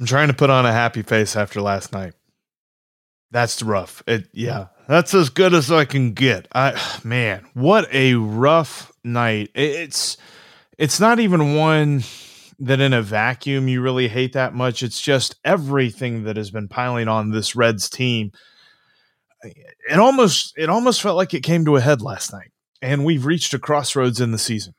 I'm trying to put on a happy face after last night. That's rough. It yeah, that's as good as I can get. I man, what a rough night. It's it's not even one that in a vacuum you really hate that much. It's just everything that has been piling on this Reds team. It almost it almost felt like it came to a head last night. And we've reached a crossroads in the season.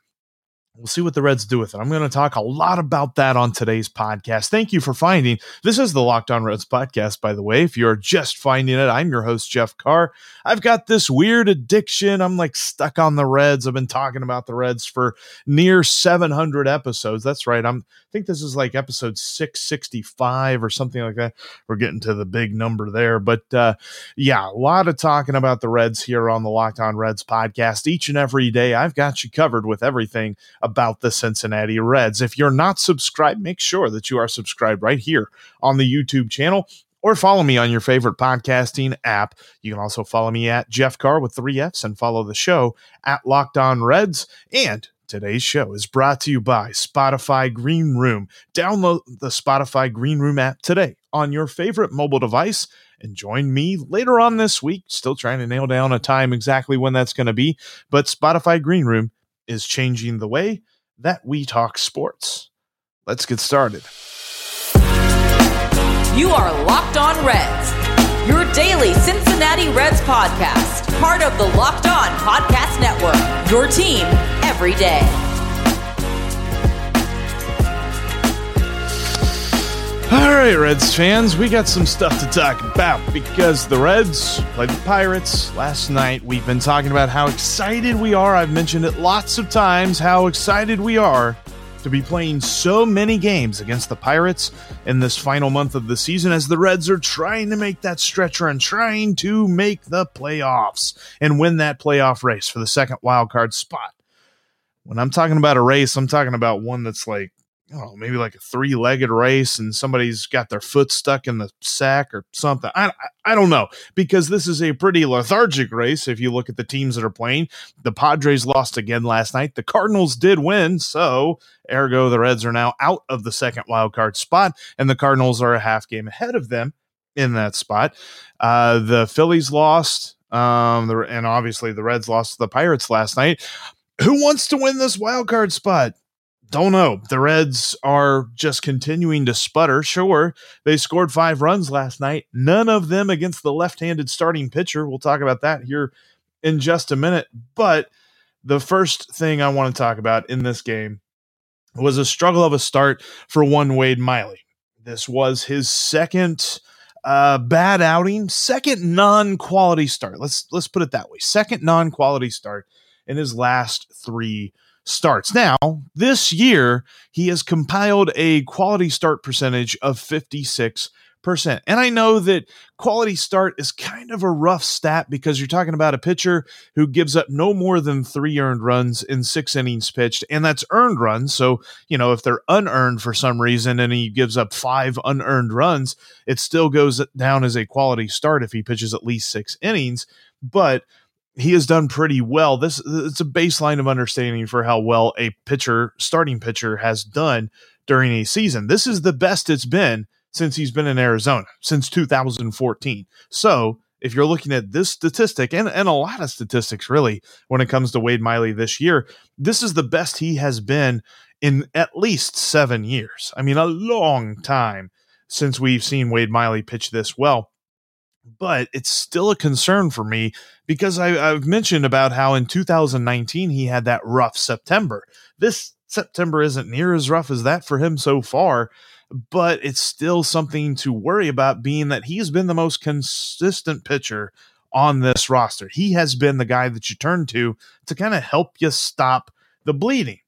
We'll see what the Reds do with it. I'm going to talk a lot about that on today's podcast. Thank you for finding this is the Locked On Reds podcast, by the way. If you're just finding it, I'm your host, Jeff Carr. I've got this weird addiction. I'm like stuck on the Reds. I've been talking about the Reds for near 700 episodes. That's right. I'm I think this is like episode 665 or something like that. We're getting to the big number there. But uh, yeah, a lot of talking about the Reds here on the Locked On Reds podcast. Each and every day, I've got you covered with everything about the Cincinnati Reds. If you're not subscribed, make sure that you are subscribed right here on the YouTube channel or follow me on your favorite podcasting app. You can also follow me at Jeff Carr with three F's and follow the show at Locked On Reds. And Today's show is brought to you by Spotify Green Room. Download the Spotify Green Room app today on your favorite mobile device and join me later on this week. Still trying to nail down a time exactly when that's going to be, but Spotify Green Room is changing the way that we talk sports. Let's get started. You are Locked On Reds, your daily Cincinnati Reds podcast, part of the Locked On Podcast Network, your team every day. All right, Reds fans, we got some stuff to talk about because the Reds played the Pirates last night. We've been talking about how excited we are. I've mentioned it lots of times how excited we are to be playing so many games against the Pirates in this final month of the season as the Reds are trying to make that stretch run, trying to make the playoffs and win that playoff race for the second wild card spot when I'm talking about a race, I'm talking about one that's like, oh, maybe like a three legged race and somebody's got their foot stuck in the sack or something. I, I, I don't know because this is a pretty lethargic race. If you look at the teams that are playing, the Padres lost again last night. The Cardinals did win. So, ergo, the Reds are now out of the second wild card spot, and the Cardinals are a half game ahead of them in that spot. Uh, the Phillies lost. Um, the, and obviously the Reds lost to the Pirates last night. Who wants to win this wild card spot? Don't know. The Reds are just continuing to sputter. Sure, they scored five runs last night, none of them against the left handed starting pitcher. We'll talk about that here in just a minute. But the first thing I want to talk about in this game was a struggle of a start for one Wade Miley. This was his second uh, bad outing, second non-quality start. Let's let's put it that way. Second non-quality start in his last three starts. Now, this year, he has compiled a quality start percentage of 56%. And I know that quality start is kind of a rough stat because you're talking about a pitcher who gives up no more than three earned runs in six innings pitched, and that's earned runs. So, you know, if they're unearned for some reason and he gives up five unearned runs, it still goes down as a quality start if he pitches at least six innings. But he has done pretty well. This it's a baseline of understanding for how well a pitcher, starting pitcher, has done during a season. This is the best it's been since he's been in Arizona since 2014. So if you're looking at this statistic and, and a lot of statistics really when it comes to Wade Miley this year, this is the best he has been in at least seven years. I mean, a long time since we've seen Wade Miley pitch this well but it's still a concern for me because I, have mentioned about how in 2019 he had that rough September. This September isn't near as rough as that for him so far, but it's still something to worry about, being that he's been the most consistent pitcher on this roster. He has been the guy that you turn to to kind of help you stop the bleeding.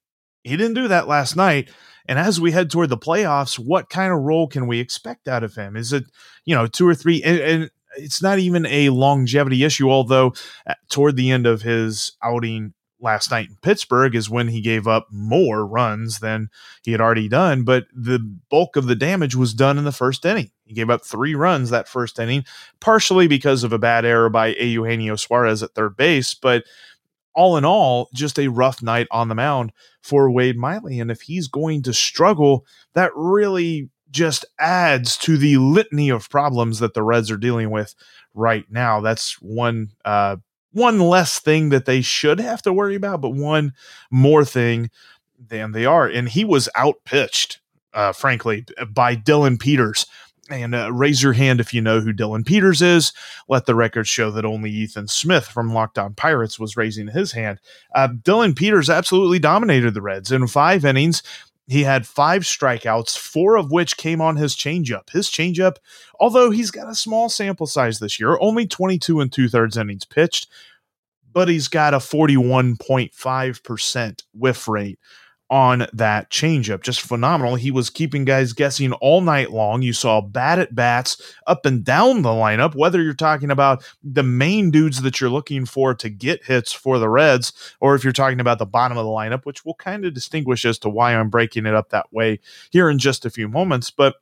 He didn't do that last night. And as we head toward the playoffs, what kind of role can we expect out of him? Is it, you know, two or three? And, and it's not even a longevity issue, although uh, toward the end of his outing last night in Pittsburgh is when he gave up more runs than he had already done. But the bulk of the damage was done in the first inning. He gave up three runs that first inning, partially because of a bad error by Eugenio Suarez at third base. But all in all, just a rough night on the mound for Wade Miley. And if he's going to struggle, that really just adds to the litany of problems that the Reds are dealing with right now. That's one uh, one less thing that they should have to worry about, but one more thing than they are. And he was outpitched, uh, frankly, by Dillon Peters. And uh, raise your hand if you know who Dillon Peters is. Let the record show that only Ethan Smith from Locked On Pirates was raising his hand. Uh, Dillon Peters absolutely dominated the Reds in five innings. He had five strikeouts, four of which came on his changeup. His changeup, although he's got a small sample size this year, only 22 and two thirds innings pitched, but he's got a 41.5% whiff rate on that changeup. Just phenomenal. He was keeping guys guessing all night long. You saw bat at bats up and down the lineup, whether you're talking about the main dudes that you're looking for to get hits for the Reds, or if you're talking about the bottom of the lineup, which will kind of distinguish as to why I'm breaking it up that way here in just a few moments. But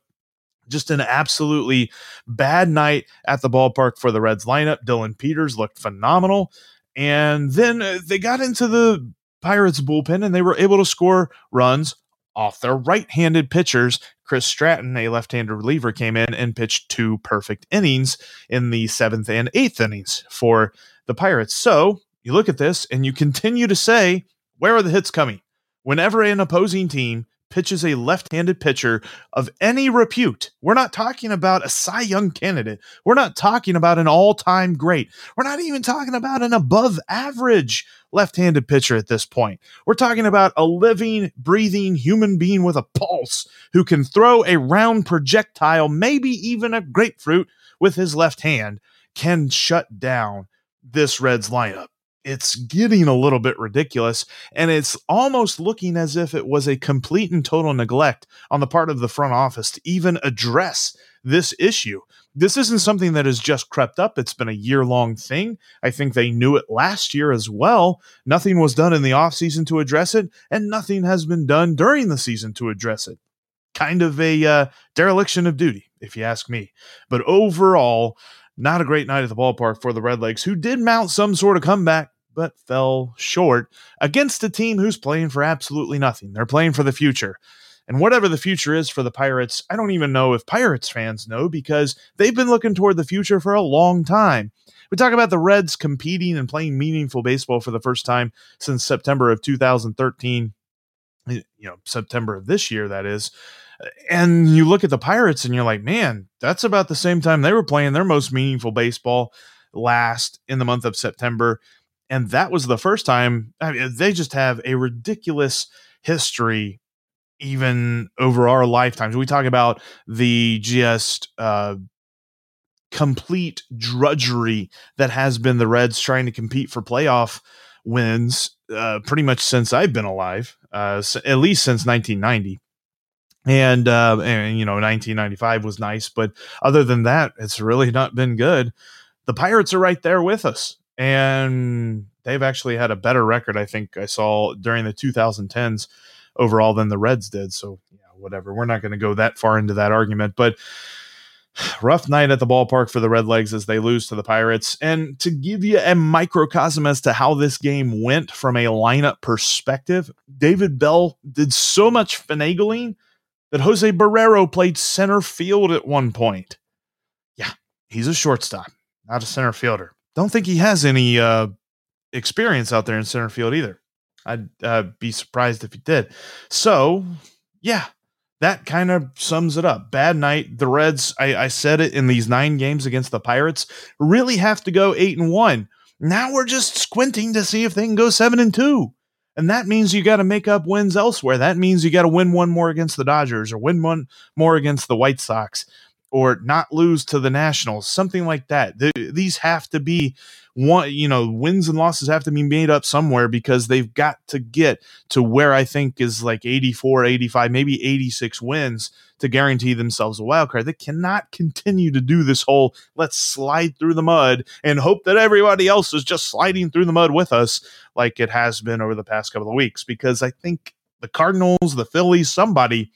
just an absolutely bad night at the ballpark for the Reds lineup. Dillon Peters looked phenomenal. And then uh, they got into the Pirates bullpen and they were able to score runs off their right handed pitchers. Chris Stratton, a left handed reliever, came in and pitched two perfect innings in the seventh and eighth innings for the Pirates. So you look at this and you continue to say, where are the hits coming? Whenever an opposing team pitches a left handed pitcher of any repute. We're not talking about a Cy Young candidate. We're not talking about an all time great. We're not even talking about an above average left handed pitcher at this point. We're talking about a living, breathing human being with a pulse who can throw a round projectile, maybe even a grapefruit with his left hand, can shut down this Reds lineup it's getting a little bit ridiculous and it's almost looking as if it was a complete and total neglect on the part of the front office to even address this issue. This isn't something that has just crept up. It's been a year long thing. I think they knew it last year as well. Nothing was done in the offseason to address it, and nothing has been done during the season to address it. Kind of a uh, dereliction of duty, if you ask me. But overall, not a great night at the ballpark for the Redlegs, who did mount some sort of comeback but fell short against a team who's playing for absolutely nothing. They're playing for the future. And whatever the future is for the Pirates, I don't even know if Pirates fans know because they've been looking toward the future for a long time. We talk about the Reds competing and playing meaningful baseball for the first time since September of 2013, you know, September of this year, that is. And you look at the Pirates and you're like, man, that's about the same time they were playing their most meaningful baseball last in the month of September. And that was the first time. I mean, they just have a ridiculous history, even over our lifetimes. We talk about the just uh, complete drudgery that has been the Reds trying to compete for playoff wins uh, pretty much since I've been alive, uh, at least since 1990. And, uh, and, you know, 1995 was nice, but other than that, it's really not been good. The Pirates are right there with us and they've actually had a better record. I think I saw during the 2010s overall than the Reds did. So yeah, whatever. We're not going to go that far into that argument, but rough night at the ballpark for the Redlegs as they lose to the Pirates. And to give you a microcosm as to how this game went from a lineup perspective, David Bell did so much finagling that Jose Barrero played center field at one point. Yeah, he's a shortstop, not a center fielder don't think he has any uh, experience out there in center field either. I'd uh, be surprised if he did. So, yeah, that kind of sums it up. Bad night. The Reds, I, I said it in these nine games against the Pirates, really have to go eight and one. Now we're just squinting to see if they can go seven and two. And that means you got to make up wins elsewhere. That means you got to win one more against the Dodgers or win one more against the White Sox or not lose to the Nationals, something like that. these have to be one, you know, wins and losses have to be made up somewhere because they've got to get to where I think is like 84, 85, maybe 86 wins to guarantee themselves a wild card. They cannot continue to do this whole let's slide through the mud and hope that everybody else is just sliding through the mud with us like it has been over the past couple of weeks because I think the Cardinals, the Phillies, somebody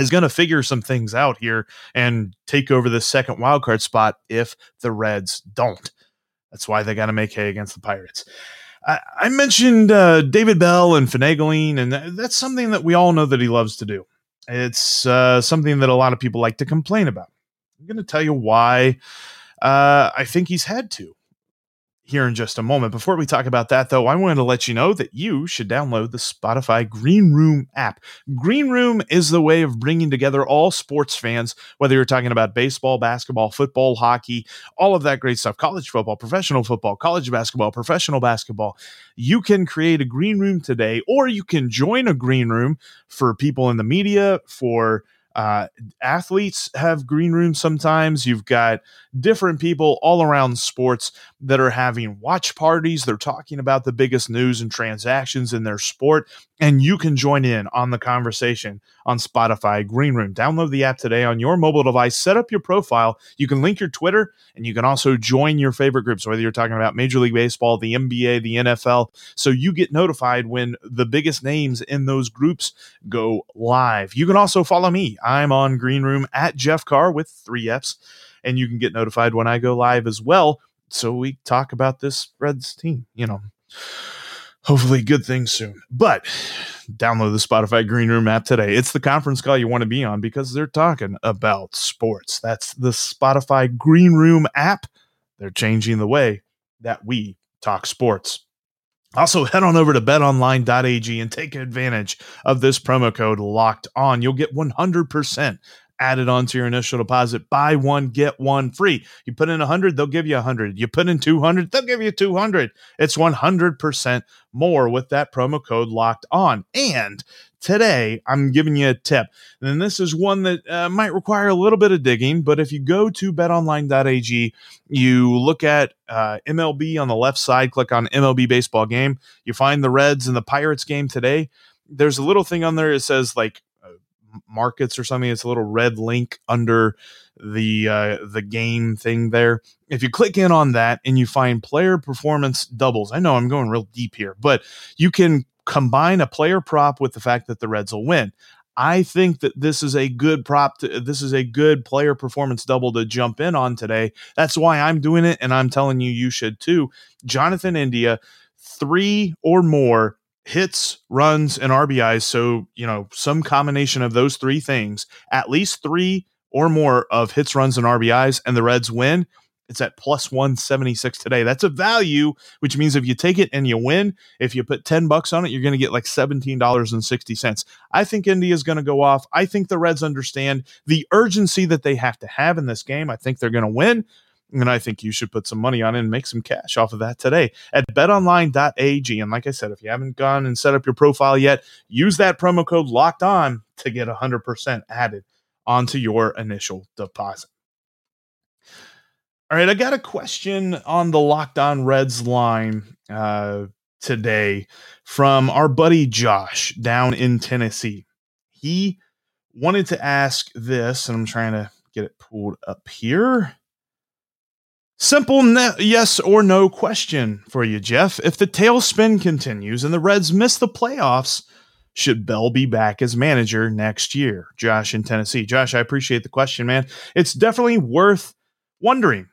is going to figure some things out here and take over the second wildcard spot if the Reds don't. That's why they got to make hay against the Pirates. I, I mentioned uh, David Bell and finagling, and that's something that we all know that he loves to do. It's uh, something that a lot of people like to complain about. I'm going to tell you why uh, I think he's had to here in just a moment. Before we talk about that, though, I wanted to let you know that you should download the Spotify Green Room app. Green Room is the way of bringing together all sports fans, whether you're talking about baseball, basketball, football, hockey, all of that great stuff, college football, professional football, college basketball, professional basketball. You can create a green room today, or you can join a green room for people in the media, for uh, athletes have green rooms sometimes. You've got different people all around sports that are having watch parties. They're talking about the biggest news and transactions in their sport, and you can join in on the conversation on Spotify Green Room. Download the app today on your mobile device, set up your profile. You can link your Twitter, and you can also join your favorite groups, whether you're talking about Major League Baseball, the NBA, the NFL. So you get notified when the biggest names in those groups go live. You can also follow me. I'm on Green Room at Jeff Carr with three F's, and you can get notified when I go live as well. So we talk about this Reds team, you know hopefully good things soon. But download the Spotify Green Room app today. It's the conference call you want to be on because they're talking about sports. That's the Spotify Green Room app. They're changing the way that we talk sports. Also, head on over to betonline.ag and take advantage of this promo code locked on. You'll get 100% added onto your initial deposit. Buy one, get one free. You put in 100, they'll give you 100. You put in 200, they'll give you 200. It's 100% more with that promo code locked on. And today I'm giving you a tip. And this is one that uh, might require a little bit of digging, but if you go to betonline.ag, you look at uh, MLB on the left side, click on MLB baseball game, you find the Reds and the Pirates game today. There's a little thing on there that says like markets or something. It's a little red link under the uh, the game thing there. If you click in on that and you find player performance doubles, I know I'm going real deep here, but you can combine a player prop with the fact that the Reds will win. I think that this is a good prop. To, this is a good player performance double to jump in on today. That's why I'm doing it, and I'm telling you, you should too. Jonathan India, three or more hits, runs, and RBIs. So, you know, some combination of those three things, at least three or more of hits, runs, and RBIs, and the Reds win. It's at plus 176 today. That's a value, which means if you take it and you win, if you put 10 bucks on it, you're going to get like $17.60. I think India is going to go off. I think the Reds understand the urgency that they have to have in this game. I think they're going to win. And I think you should put some money on it and make some cash off of that today at betonline.ag. And like I said, if you haven't gone and set up your profile yet, use that promo code locked on to get 100% added onto your initial deposit. All right, I got a question on the Locked On Reds line uh, today from our buddy Josh down in Tennessee. He wanted to ask this, and I'm trying to get it pulled up here. Simple ne- yes or no question for you, Jeff. If the tailspin continues and the Reds miss the playoffs, should Bell be back as manager next year? Josh in Tennessee. Josh, I appreciate the question, man. It's definitely worth wondering.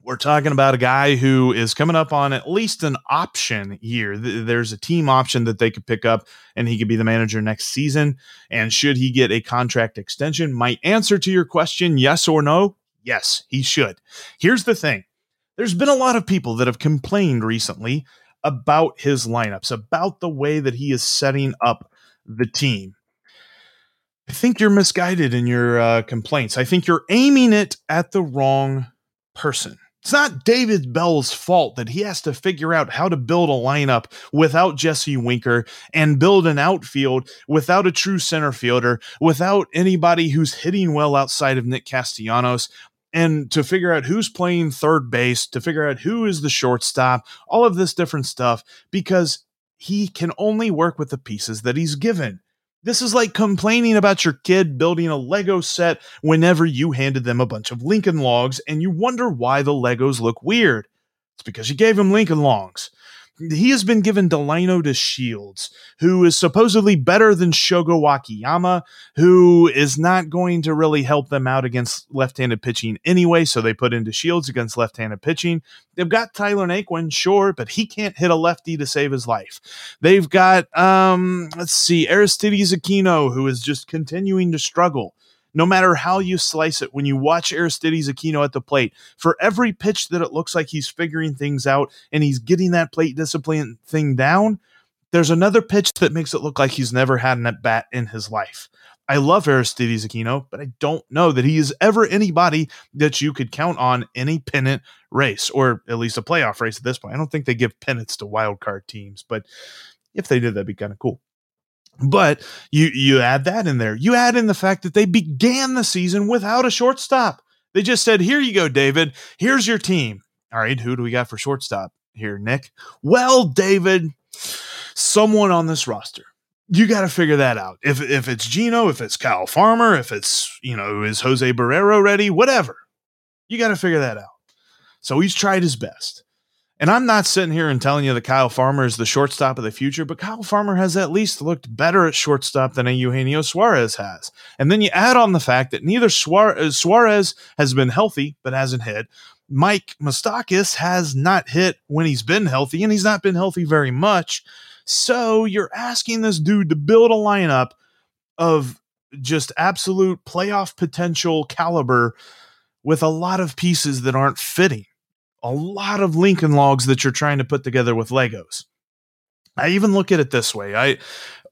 We're talking about a guy who is coming up on at least an option year. There's a team option that they could pick up, and he could be the manager next season. And should he get a contract extension? My answer to your question, yes or no, Yes, he should. Here's the thing there's been a lot of people that have complained recently about his lineups, about the way that he is setting up the team. I think you're misguided in your uh, complaints. I think you're aiming it at the wrong person. It's not David Bell's fault that he has to figure out how to build a lineup without Jesse Winker and build an outfield without a true center fielder, without anybody who's hitting well outside of Nick Castellanos and to figure out who's playing third base, to figure out who is the shortstop, all of this different stuff, because he can only work with the pieces that he's given. This is like complaining about your kid building a Lego set whenever you handed them a bunch of Lincoln logs and you wonder why the Legos look weird. It's because you gave them Lincoln logs. He has been given Delino DeShields, who is supposedly better than Shogo Akiyama, who is not going to really help them out against left-handed pitching anyway. So they put in DeShields against left-handed pitching. They've got Tyler Naquin, sure, but he can't hit a lefty to save his life. They've got um, let's see, Aristides Aquino, who is just continuing to struggle no matter how you slice it, when you watch Aristides Aquino at the plate, for every pitch that it looks like he's figuring things out and he's getting that plate discipline thing down, there's another pitch that makes it look like he's never had an at bat in his life. I love Aristides Aquino, but I don't know that he is ever anybody that you could count on any pennant race, or at least a playoff race at this point. I don't think they give pennants to wild card teams, but if they did, that'd be kind of cool. But you you add that in there. You add in the fact that they began the season without a shortstop. They just said, "Here you go, David. Here's your team." All right, who do we got for shortstop here, Nick? Well, David, someone on this roster. You got to figure that out. If if it's Gino, if it's Kyle Farmer, if it's you know is Jose Barrero ready, whatever. You got to figure that out. So he's tried his best. And I'm not sitting here and telling you that Kyle Farmer is the shortstop of the future, but Kyle Farmer has at least looked better at shortstop than a Eugenio Suarez has. And then you add on the fact that neither Suarez, uh, Suarez has been healthy, but hasn't hit. Mike Moustakas has not hit when he's been healthy, and he's not been healthy very much. So you're asking this dude to build a lineup of just absolute playoff potential caliber with a lot of pieces that aren't fitting a lot of Lincoln logs that you're trying to put together with Legos. I even look at it this way. I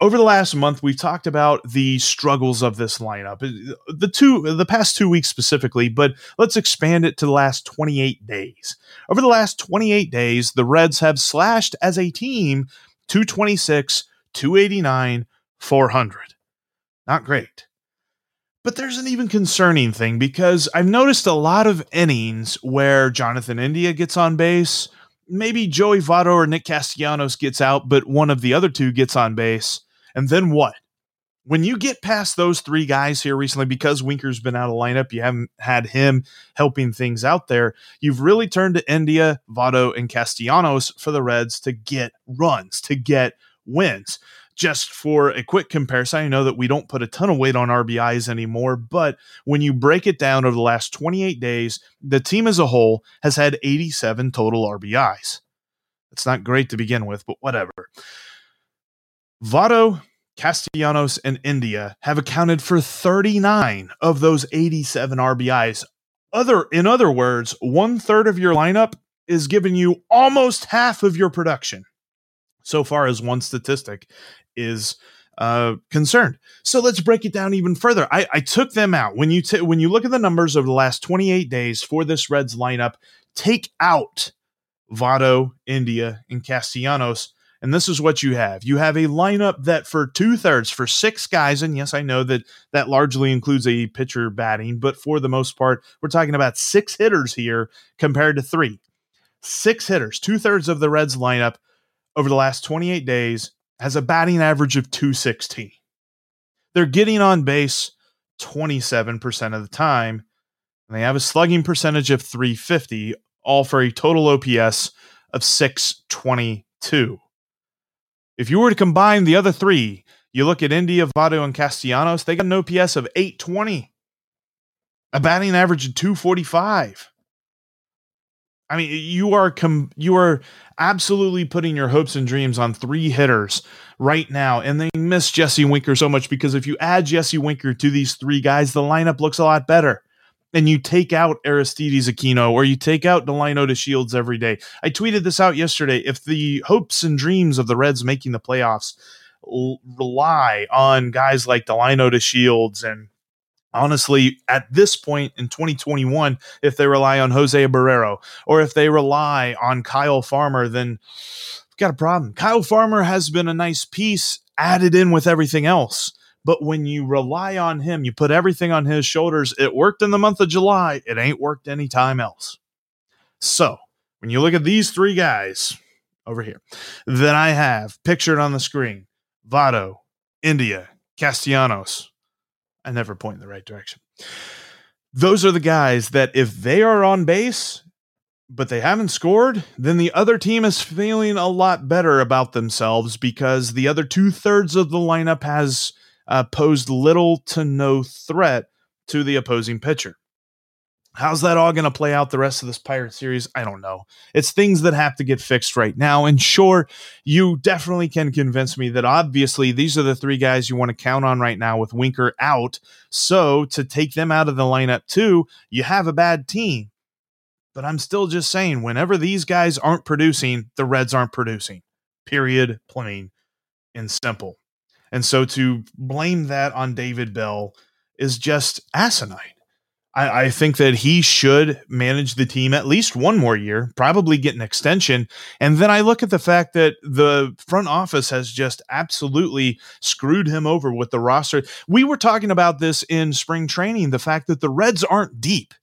over the last month we've talked about the struggles of this lineup. Uh, the two the past 2 weeks specifically, but let's expand it to the last 28 days. Over the last 28 days, the Reds have slashed as a team 226, 289, 400. Not great. But there's an even concerning thing because I've noticed a lot of innings where Jonathan India gets on base. Maybe Joey Votto or Nick Castellanos gets out, but one of the other two gets on base. And then what? When you get past those three guys here recently, because Winker's been out of lineup, you haven't had him helping things out there. You've really turned to India, Votto, and Castellanos for the Reds to get runs, to get wins just for a quick comparison, I know that we don't put a ton of weight on RBIs anymore, but when you break it down over the last 28 days, the team as a whole has had 87 total RBIs. It's not great to begin with, but whatever. Votto, Castellanos, and India have accounted for 39 of those 87 RBIs. Other, in other words, one third of your lineup is giving you almost half of your production so far as one statistic is uh, concerned. So let's break it down even further. I, I took them out. When you t- when you look at the numbers over the last 28 days for this Reds lineup, take out Votto, India, and Castellanos. And this is what you have. You have a lineup that for two thirds, for six guys, and yes, I know that that largely includes a pitcher batting, but for the most part, we're talking about six hitters here compared to three. Six hitters, two thirds of the Reds lineup over the last 28 days has a batting average of 216. They're getting on base 27% of the time, and they have a slugging percentage of 350, all for a total OPS of 622. If you were to combine the other three, you look at India, Votto, and Castellanos, they got an OPS of 820, a batting average of 245. I mean, you are com- you are absolutely putting your hopes and dreams on three hitters right now, and they miss Jesse Winker so much because if you add Jesse Winker to these three guys, the lineup looks a lot better. And you take out Aristides Aquino or you take out Delino DeShields every day. I tweeted this out yesterday. If the hopes and dreams of the Reds making the playoffs l- rely on guys like Delino DeShields and honestly, at this point in 2021, if they rely on Jose Barrero or if they rely on Kyle Farmer, then we've got a problem. Kyle Farmer has been a nice piece added in with everything else. But when you rely on him, you put everything on his shoulders. It worked in the month of July. It ain't worked any time else. So when you look at these three guys over here that I have pictured on the screen Votto, India, Castellanos, I never point in the right direction. Those are the guys that if they are on base, but they haven't scored, then the other team is feeling a lot better about themselves because the other two thirds of the lineup has uh, posed little to no threat to the opposing pitcher. How's that all going to play out the rest of this Pirate series? I don't know. It's things that have to get fixed right now. And sure, you definitely can convince me that obviously these are the three guys you want to count on right now with Winker out. So to take them out of the lineup too, you have a bad team. But I'm still just saying, whenever these guys aren't producing, the Reds aren't producing. Period, plain and simple. And so to blame that on David Bell is just asinine. I, I, think that he should manage the team at least one more year, probably get an extension. And then I look at the fact that the front office has just absolutely screwed him over with the roster. We were talking about this in spring training the fact that the Reds aren't deep.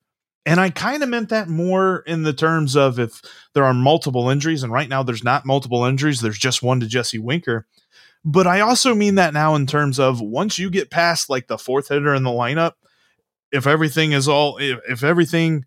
And I kind of meant that more in the terms of if there are multiple injuries, and right now there's not multiple injuries, there's just one to Jesse Winker. But I also mean that now in terms of once you get past like the fourth hitter in the lineup, if everything is all, if, if everything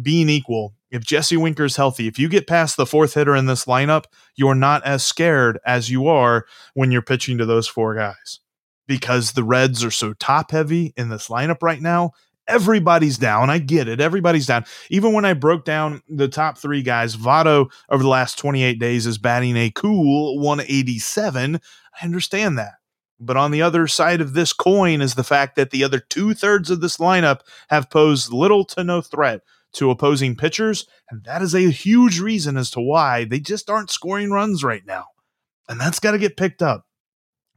being equal, if Jesse Winker is healthy, if you get past the fourth hitter in this lineup, you're not as scared as you are when you're pitching to those four guys because the Reds are so top heavy in this lineup right now everybody's down. I get it. Everybody's down. Even when I broke down the top three guys, Votto over the last 28 days is batting a cool 187. I understand that. But on the other side of this coin is the fact that the other two thirds of this lineup have posed little to no threat to opposing pitchers. And that is a huge reason as to why they just aren't scoring runs right now. And that's got to get picked up.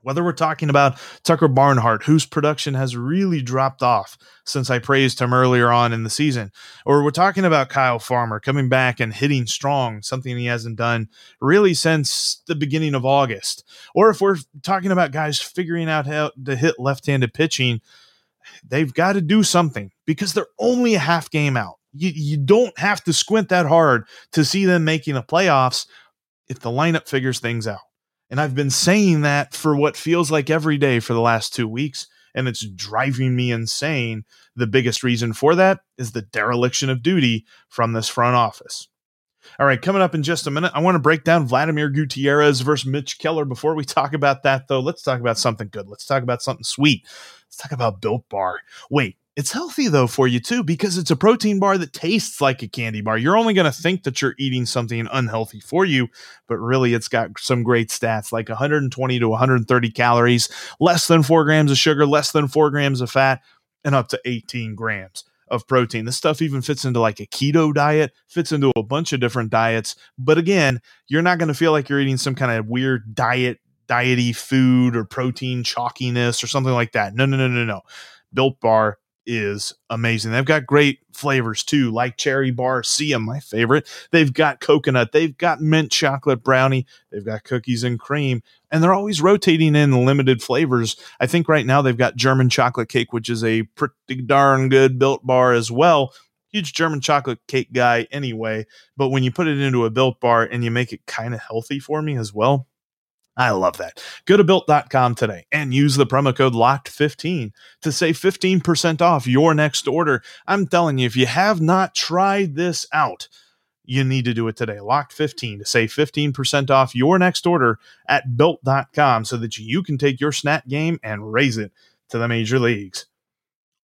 Whether we're talking about Tucker Barnhart, whose production has really dropped off since I praised him earlier on in the season, or we're talking about Kyle Farmer coming back and hitting strong, something he hasn't done really since the beginning of August, or if we're talking about guys figuring out how to hit left handed pitching, they've got to do something because they're only a half game out. You, you don't have to squint that hard to see them making the playoffs if the lineup figures things out. And I've been saying that for what feels like every day for the last two weeks. And it's driving me insane. The biggest reason for that is the dereliction of duty from this front office. All right, coming up in just a minute, I want to break down Vladimir Gutierrez versus Mitch Keller. Before we talk about that, though, let's talk about something good. Let's talk about something sweet. Let's talk about Built Bar. Wait, it's healthy though for you too because it's a protein bar that tastes like a candy bar. You're only going to think that you're eating something unhealthy for you, but really it's got some great stats like 120 to 130 calories, less than four grams of sugar, less than four grams of fat, and up to 18 grams of protein. This stuff even fits into like a keto diet, fits into a bunch of different diets. But again, you're not going to feel like you're eating some kind of weird diet, diety food or protein chalkiness or something like that. No, no, no, no, no. Built Bar is amazing. They've got great flavors too, like cherry barcia, my favorite. They've got coconut, they've got mint chocolate brownie, they've got cookies and cream, and they're always rotating in limited flavors. I think right now they've got German chocolate cake, which is a pretty darn good built bar as well. Huge German chocolate cake guy anyway, but when you put it into a built bar and you make it kind of healthy for me as well, I love that. Go to built.com today and use the promo code LOCKED15 to save 15% off your next order. I'm telling you, if you have not tried this out, you need to do it today. Locked15 to save 15% off your next order at built.com so that you can take your snack game and raise it to the major leagues.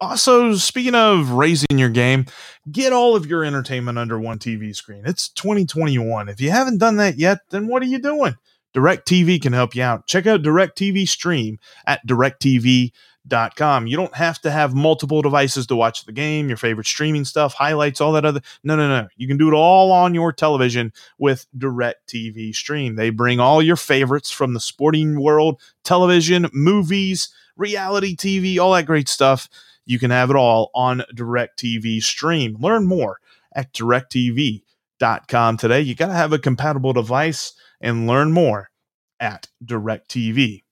Also, speaking of raising your game, get all of your entertainment under one TV screen. It's 2021. If you haven't done that yet, then what are you doing? DirecTV can help you out. Check out DirecTV Stream at directv.com. You don't have to have multiple devices to watch the game, your favorite streaming stuff, highlights, all that other. No, no, no. You can do it all on your television with DirecTV Stream. They bring all your favorites from the sporting world, television, movies, reality TV, all that great stuff. You can have it all on DirecTV Stream. Learn more at directv.com today. You got to have a compatible device and learn more at directv.com.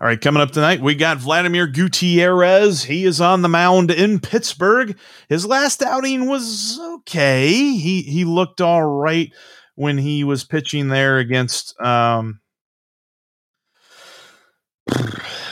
All right, coming up tonight, we got Vladimir Gutierrez. He is on the mound in Pittsburgh. His last outing was okay. He he looked all right when he was pitching there against um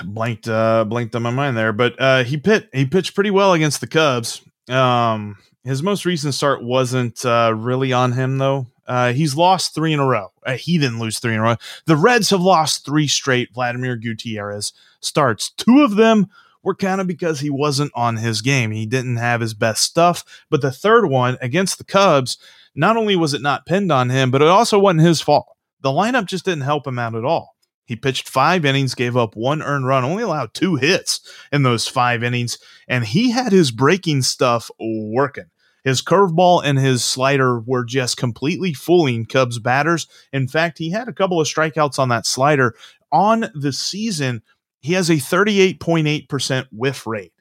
blanked uh blanked on my mind there, but uh he pit he pitched pretty well against the Cubs. Um His most recent start wasn't uh, really on him, though. Uh, he's lost three in a row. Uh, he didn't lose three in a row. The Reds have lost three straight Vladimir Gutierrez starts. Two of them were kind of because he wasn't on his game. He didn't have his best stuff. But the third one against the Cubs, not only was it not pinned on him, but it also wasn't his fault. The lineup just didn't help him out at all. He pitched five innings, gave up one earned run, only allowed two hits in those five innings, and he had his breaking stuff working. His curveball and his slider were just completely fooling Cubs batters. In fact, he had a couple of strikeouts on that slider. On the season, he has a 38.8% whiff rate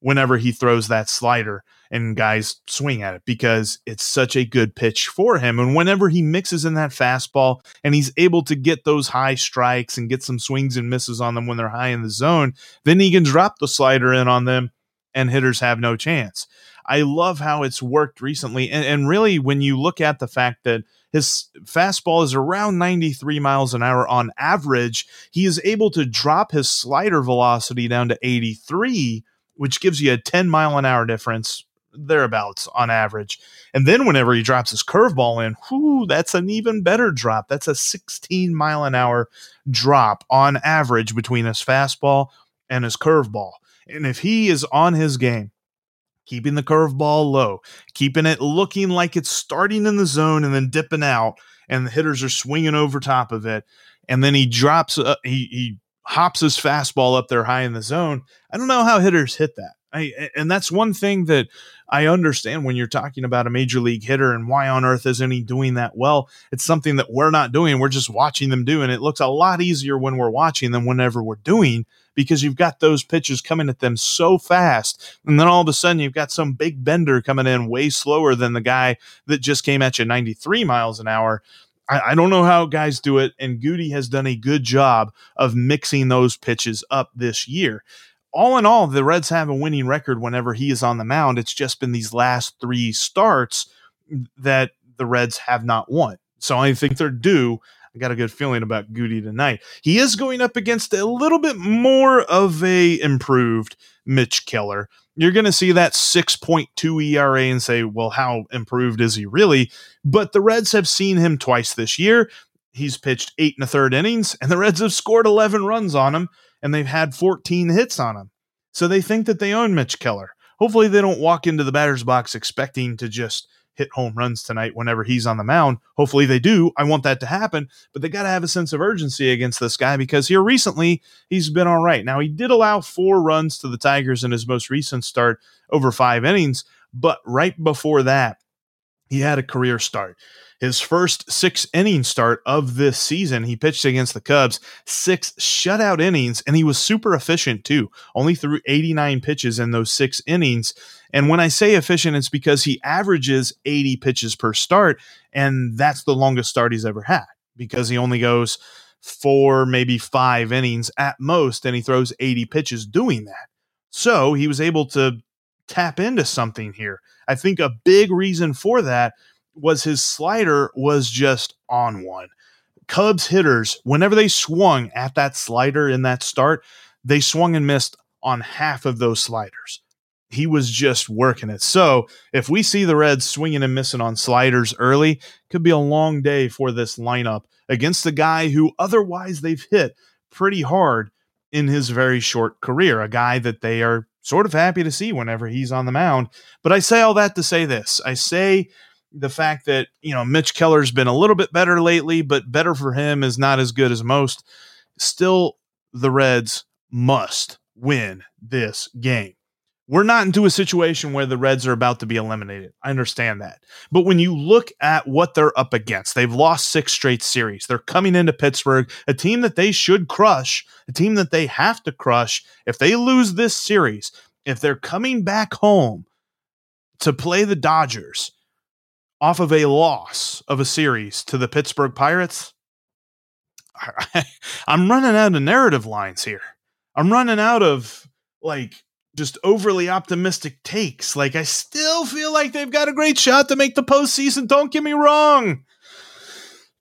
whenever he throws that slider and guys swing at it because it's such a good pitch for him. And whenever he mixes in that fastball and he's able to get those high strikes and get some swings and misses on them when they're high in the zone, then he can drop the slider in on them and hitters have no chance. I love how it's worked recently. And, and really, when you look at the fact that his fastball is around 93 miles an hour on average, he is able to drop his slider velocity down to 83, which gives you a 10 mile an hour difference thereabouts on average. And then whenever he drops his curveball in, whoo, that's an even better drop. That's a 16 mile an hour drop on average between his fastball and his curveball. And if he is on his game, keeping the curveball low, keeping it looking like it's starting in the zone and then dipping out, and the hitters are swinging over top of it, and then he drops, uh, he he hops his fastball up there high in the zone. I don't know how hitters hit that. I, and that's one thing that I understand when you're talking about a major league hitter and why on earth isn't he doing that well? It's something that we're not doing. We're just watching them do. And it looks a lot easier when we're watching than whenever we're doing because you've got those pitches coming at them so fast. And then all of a sudden you've got some big bender coming in way slower than the guy that just came at you 93 miles an hour. I, don't know how guys do it, and Goody has done a good job of mixing those pitches up this year all in all, the Reds have a winning record whenever he is on the mound. It's just been these last three starts that the Reds have not won. So I think they're due. I got a good feeling about Goody tonight. He is going up against a little bit more of a improved Mitch Keller. You're going to see that 6.2 ERA and say, well, how improved is he really? But the Reds have seen him twice this year. He's pitched eight and a third innings, and the Reds have scored 11 runs on him and they've had 14 hits on him. So they think that they own Mitch Keller. Hopefully, they don't walk into the batter's box expecting to just hit home runs tonight whenever he's on the mound. Hopefully, they do. I want that to happen, but they got to have a sense of urgency against this guy because here recently he's been all right. Now, he did allow four runs to the Tigers in his most recent start over five innings, but right before that, he had a career start. His first six inning start of this season, he pitched against the Cubs, six shutout innings, and he was super efficient too. Only threw 89 pitches in those six innings. And when I say efficient, it's because he averages 80 pitches per start, and that's the longest start he's ever had because he only goes four, maybe five innings at most, and he throws 80 pitches doing that. So he was able to tap into something here. I think a big reason for that was his slider was just on one. Cubs hitters, whenever they swung at that slider in that start, they swung and missed on half of those sliders. He was just working it. So if we see the Reds swinging and missing on sliders early, could be a long day for this lineup against a guy who otherwise they've hit pretty hard in his very short career, a guy that they are sort of happy to see whenever he's on the mound. But I say all that to say this I say the fact that you know Mitch Keller's been a little bit better lately, but better for him is not as good as most. Still, the Reds must win this game. We're not into a situation where the Reds are about to be eliminated. I understand that. But when you look at what they're up against, they've lost six straight series. They're coming into Pittsburgh, a team that they should crush, a team that they have to crush. If they lose this series, if they're coming back home to play the Dodgers, off of a loss of a series to the Pittsburgh Pirates, I, am running out of narrative lines here. I'm running out of like just overly optimistic takes. Like I still feel like they've got a great shot to make the postseason. Don't get me wrong.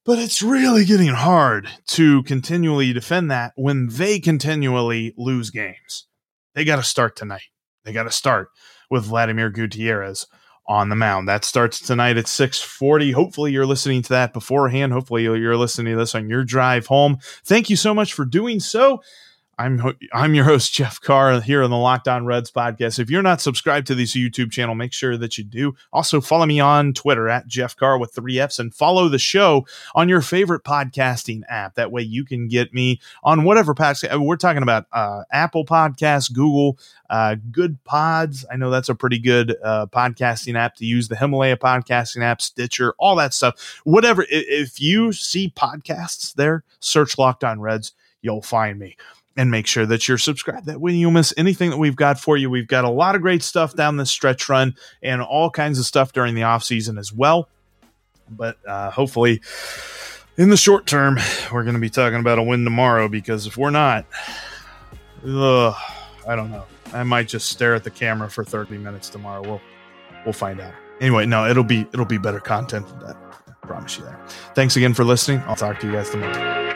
But it's really getting hard to continually defend that when they continually lose games. They got to start tonight. They got to start with Vladimir Gutierrez on the mound. That starts tonight at 6:40. Hopefully you're listening to that beforehand. Hopefully you're listening to this on your drive home. Thank you so much for doing so. I'm I'm your host Jeff Carr here on the Locked On Reds podcast. If you're not subscribed to this YouTube channel, make sure that you do. Also follow me on Twitter at Jeff Carr with three Fs and follow the show on your favorite podcasting app. That way you can get me on whatever podcast we're talking about. Uh, Apple Podcasts, Google, uh, Good Pods. I know that's a pretty good uh, podcasting app to use. The Himalaya podcasting app, Stitcher, all that stuff. Whatever. If you see podcasts there, search Locked On Reds. You'll find me and make sure that you're subscribed. That way you'll miss anything that we've got for you. We've got a lot of great stuff down this stretch run and all kinds of stuff during the off season as well. But uh, hopefully, in the short term, we're going to be talking about a win tomorrow because if we're not, ugh, I don't know. I might just stare at the camera for 30 minutes tomorrow. We'll we'll find out. Anyway, no, it'll be it'll be better content than that. I promise you that. Thanks again for listening. I'll talk to you guys tomorrow.